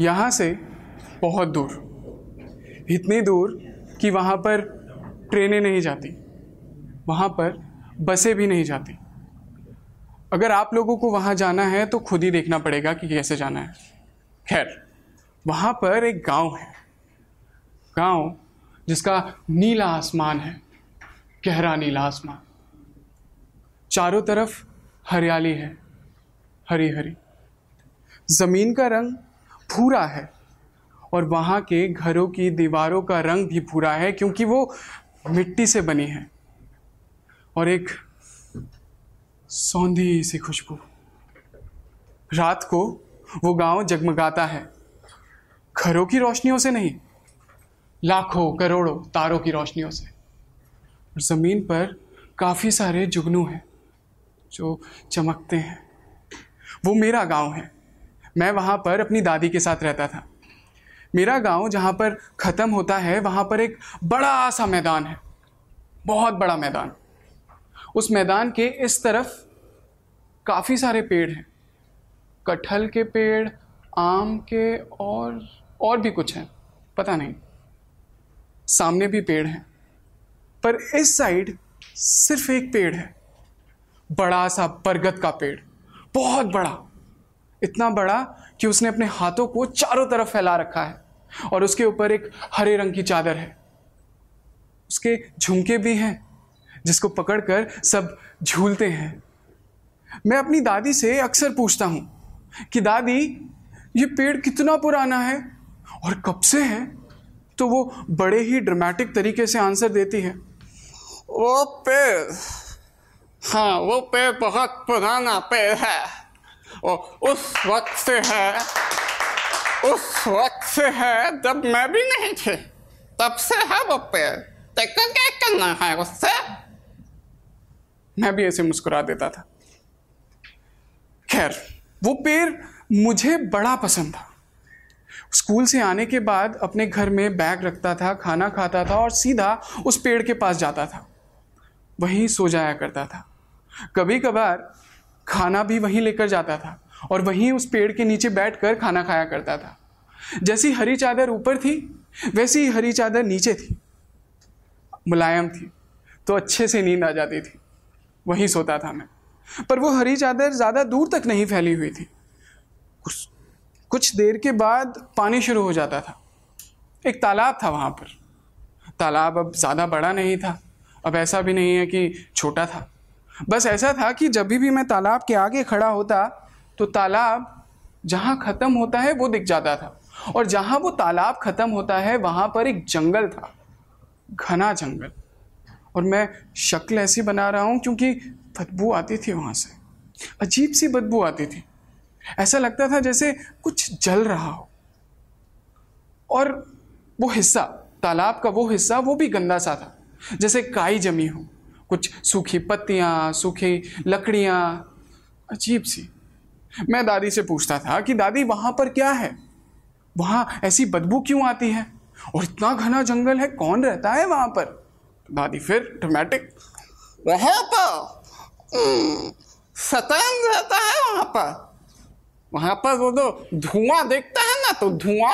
यहाँ से बहुत दूर। इतनी दूर कि वहाँ पर ट्रेनें नहीं जाती, वहाँ पर बसें भी नहीं जाती। अगर आप लोगों को वहाँ जाना है तो खुद ही देखना पड़ेगा कि कैसे जाना है। खैर, वहाँ पर एक गाँव है। गाँव जिसका नीला आसमान है, गहरा नीला आसमान। चारों तरफ़ हरियाली है हरी हरी ज़मीन का रंग भूरा है। और वहाँ के घरों की दीवारों का रंग भी भूरा है, क्योंकि वो मिट्टी से बनी है। और एक सौंधी सी खुशबू। रात को वो गाँव जगमगाता है। घरों की रोशनियों से नहीं, लाखों, करोड़ों तारों की रोशनियों से। और ज़मीन पर काफ़ी सारे जुगनू हैं, जो चमकते हैं। वो मेरा गाँव है। मैं वहाँ पर अपनी दादी के साथ रहता था। मेरा गाँव जहाँ पर ख़त्म होता है, वहाँ पर एक बड़ा सा मैदान है। बहुत बड़ा मैदान। उस मैदान के इस तरफ़ काफ़ी सारे पेड़ हैं। कटहल के पेड़, आम के और और भी कुछ हैं। पता नहीं। सामने भी पेड़ हैं। पर इस साइड सिर्फ़ एक पेड़ है। बड़ा सा बरगद का पेड़। बहुत बड़ा। इतना बड़ा कि उसने अपने हाथों को चारों तरफ़ फैला रखा है और उसके ऊपर एक हरे रंग की चादर है। उसके झुमके भी हैं, जिसको पकड़कर सब झूलते हैं। मैं अपनी दादी से अक्सर पूछता हूँ कि, दादी, ये पेड़ कितना पुराना है और कब से है? तो वो बड़े ही ड्रामेटिक तरीके से आंसर देती है। वो पेड़ हाँ वो पेड़ बहुत पुराना पेड़ है। और उस वक्त से है, उस वक्त से है जब मैं भी नहीं थी। तब से है वो पेड़ देखो क्या करना है उससे? मैं भी ऐसे मुस्कुरा देता था। खैर, वो पेड़ मुझे बड़ा पसंद था। स्कूल से आने के बाद अपने घर में बैग रखता था, खाना खाता था और सीधा उस पेड़ के पास जाता था। वहीं सो जाया करता था। कभी कभार खाना भी वहीं लेकर जाता था और वहीं उस पेड़ के नीचे बैठकर खाना खाया करता था। जैसी हरी चादर ऊपर थी, वैसी ही हरी चादर नीचे थी। मुलायम थी तो अच्छे से नींद आ जाती थी। वहीं सोता था मैं। पर वो हरी चादर ज़्यादा दूर तक नहीं फैली हुई थी। कुछ कुछ देर के बाद पानी शुरू हो जाता था। एक तालाब था वहाँ पर। तालाब अब ज़्यादा बड़ा नहीं था। अब ऐसा भी नहीं है कि छोटा था। बस ऐसा था कि जब भी मैं तालाब के आगे खड़ा होता तो तालाब जहाँ ख़त्म होता है, वो दिख जाता था। और जहाँ वो तालाब ख़त्म होता है, वहाँ पर एक जंगल था। घना जंगल। और मैं शक्ल ऐसी बना रहा हूँ, क्योंकि बदबू आती थी वहाँ से। अजीब सी बदबू आती थी। ऐसा लगता था जैसे कुछ जल रहा हो। और वो हिस्सा, तालाब का वो हिस्सा, वो भी गंदा सा था। जैसे काई जमी हो। कुछ सूखी पत्तियाँ, सूखी लकड़ियाँ। अजीब सी। मैं दादी से पूछता था कि दादी, वहाँ पर क्या है? वहाँ ऐसी बदबू क्यों आती है? और इतना घना जंगल है, कौन रहता है वहाँ पर? दादी फिर ड्रामेटिक वहाँ पर शतान रहता है वहाँ पर। वहाँ पर वो जो धुआँ देखता है ना तो धुआँ,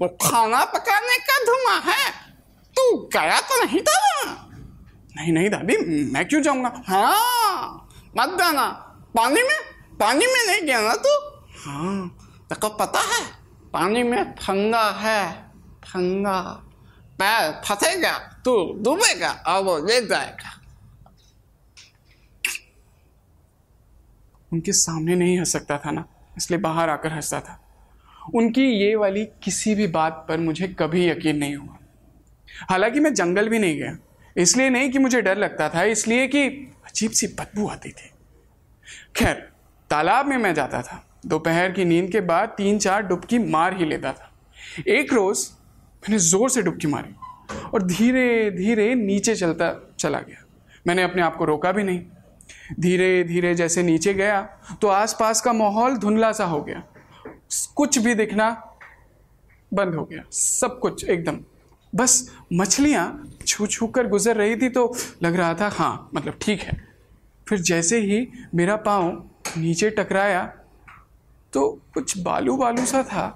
वो खाना पकाने का धुआँ है। तू गया तो नहीं था वहाँ? नहीं नहीं, दादी, मैं क्यों जाऊँगा? हाँ मत जाना। पानी में पानी में नहीं गया ना तू? हाँ तेको पता है, पानी में फंगा है ठंडा पैर फंसेगा, तू डूबेगा, और वो ले जाएगा। उनके सामने नहीं हंस सकता था ना, इसलिए बाहर आकर हंसता था। उनकी ये वाली किसी भी बात पर मुझे कभी यकीन नहीं हुआ। हालाँकि मैं जंगल भी नहीं गया। इसलिए नहीं कि मुझे डर लगता था, इसलिए कि अजीब सी बदबू आती थी। खैर, तालाब में मैं जाता था। दोपहर की नींद के बाद तीन चार डुबकी मार ही लेता था। एक रोज़ मैंने ज़ोर से डुबकी मारी और धीरे धीरे नीचे चलता, चला गया। मैंने अपने आप को रोका भी नहीं। धीरे धीरे जैसे नीचे गया तो आसपास का माहौल धुंधला सा हो गया। कुछ भी दिखना बंद हो गया। सब कुछ एकदम बस मछलियाँ छू छू कर गुजर रही थी तो लग रहा था हाँ मतलब ठीक है। फिर जैसे ही मेरा पाँव नीचे टकराया तो कुछ बालू बालू सा था।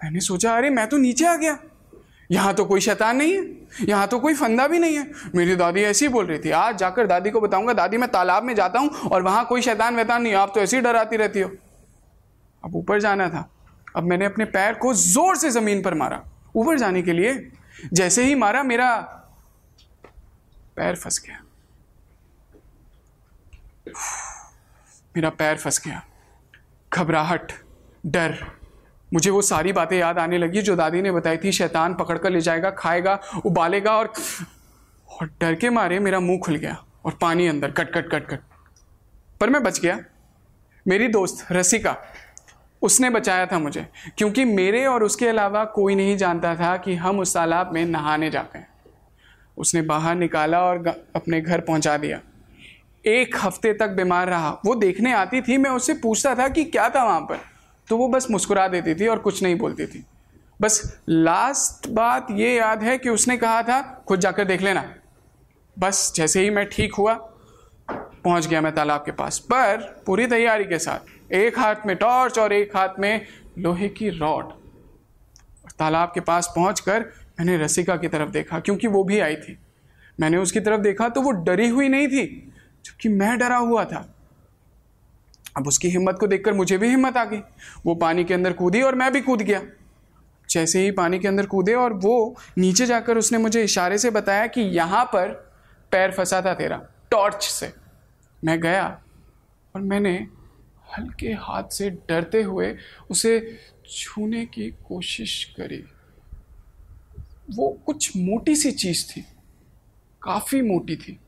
मैंने सोचा, अरे, मैं तो नीचे आ गया। यहाँ तो कोई शैतान नहीं है, यहाँ तो कोई फंदा भी नहीं है। मेरी दादी ऐसी बोल रही थी, आज जाकर दादी को बताऊँगा, दादी, मैं तालाब में जाता हूँ और वहाँ कोई शैतान वैतान नहीं, आप तो ऐसी डराती रहती हो। अब ऊपर जाना था। अब मैंने अपने पैर को ज़ोर से ज़मीन पर मारा। ऊपर जाने के लिए, जैसे ही मारा, मेरा पैर फंस गया। मेरा पैर फंस गया। घबराहट, डर। मुझे वो सारी बातें याद आने लगी जो दादी ने बताई थी, शैतान पकड़ कर ले जाएगा, खाएगा, उबालेगा और और डर के मारे मेरा मुँह खुल गया और पानी अंदर, कट कट कट कट। पर मैं बच गया। मेरी दोस्त रसिका उसने बचाया था मुझे, क्योंकि मेरे और उसके अलावा कोई नहीं जानता था कि हम उस तालाब में नहाने जाते हैं। उसने बाहर निकाला और अपने घर पहुँचा दिया। एक हफ़्ते तक बीमार रहा। वो देखने आती थी, मैं उससे पूछता था कि क्या था वहाँ पर। तो वो बस मुस्कुरा देती थी और कुछ नहीं बोलती थी। बस लास्ट बात ये याद है कि उसने कहा था, खुद जाकर देख लेना। बस जैसे ही मैं ठीक हुआ, पहुँच गया मैं तालाब के पास, पर पूरी तैयारी के साथ। एक हाथ में टॉर्च और एक हाथ में लोहे की रॉड। तालाब के पास पहुंचकर मैंने रसिका की तरफ़ देखा, क्योंकि वो भी आई थी। मैंने उसकी तरफ़ देखा तो वो डरी हुई नहीं थी, जबकि मैं डरा हुआ था। अब उसकी हिम्मत को देखकर मुझे भी हिम्मत आ गई। वो पानी के अंदर कूदी और मैं भी कूद गया। जैसे ही पानी के अंदर कूदे और वो नीचे जाकर उसने मुझे इशारे से बताया कि यहाँ पर पैर फंसा था तेरा, टॉर्च से। मैं गया और मैंने हल्के हाथ से डरते हुए उसे छूने की कोशिश करी। वो कुछ मोटी सी चीज़ थी, काफ़ी मोटी थी,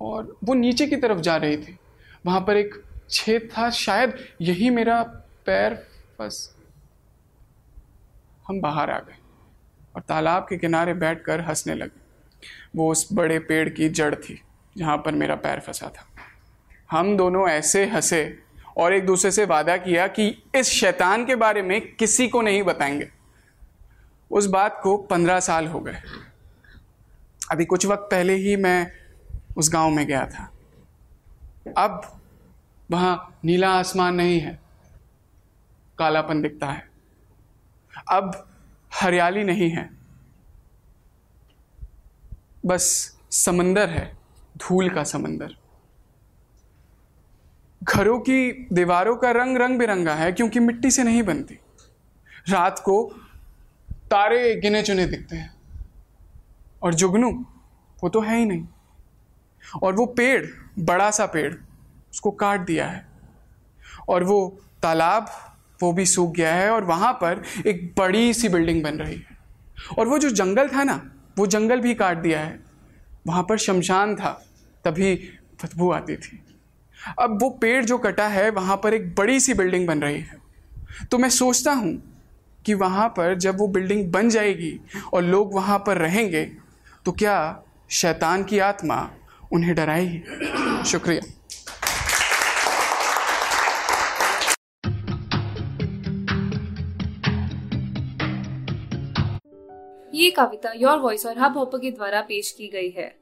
और वो नीचे की तरफ़ जा रही थी। वहाँ पर एक छेद था, शायद यही मेरा पैर फंस। हम बाहर आ गए और तालाब के किनारे बैठकर हंसने लगे। वो उस बड़े पेड़ की जड़ थी, जहाँ पर मेरा पैर फंसा था। हम दोनों ऐसे हंसे और एक दूसरे से वादा किया कि इस शैतान के बारे में किसी को नहीं बताएँगे। उस बात को पंद्रह साल हो गए। अभी कुछ वक्त पहले ही मैं उस गाँव में गया था। अब वहाँ नीला आसमान नहीं है, कालापन दिखता है। अब हरियाली नहीं है, बस समंदर है, धूल का समंदर। घरों की दीवारों का रंग रंग बिरंगा है क्योंकि मिट्टी से नहीं बनती। रात को तारे गिने चुने दिखते हैं। और जुगनू, वो तो है ही नहीं। और वो पेड़, बड़ा सा पेड़, उसको काट दिया है। और वो तालाब, वो भी सूख गया है और वहाँ पर एक बड़ी सी बिल्डिंग बन रही है। और वो जो जंगल था ना, वो जंगल भी काट दिया है। वहाँ पर शमशान था, तभी बदबू आती थी। अब वो पेड़ जो कटा है, वहाँ पर एक बड़ी सी बिल्डिंग बन रही है। तो मैं सोचता हूँ कि वहाँ पर जब वो बिल्डिंग बन जाएगी और लोग वहाँ पर रहेंगे तो क्या शैतान की आत्मा उन्हें डराएगी? शुक्रिया। ये कविता योर वॉइस और हब हॉपर के द्वारा पेश की गई है।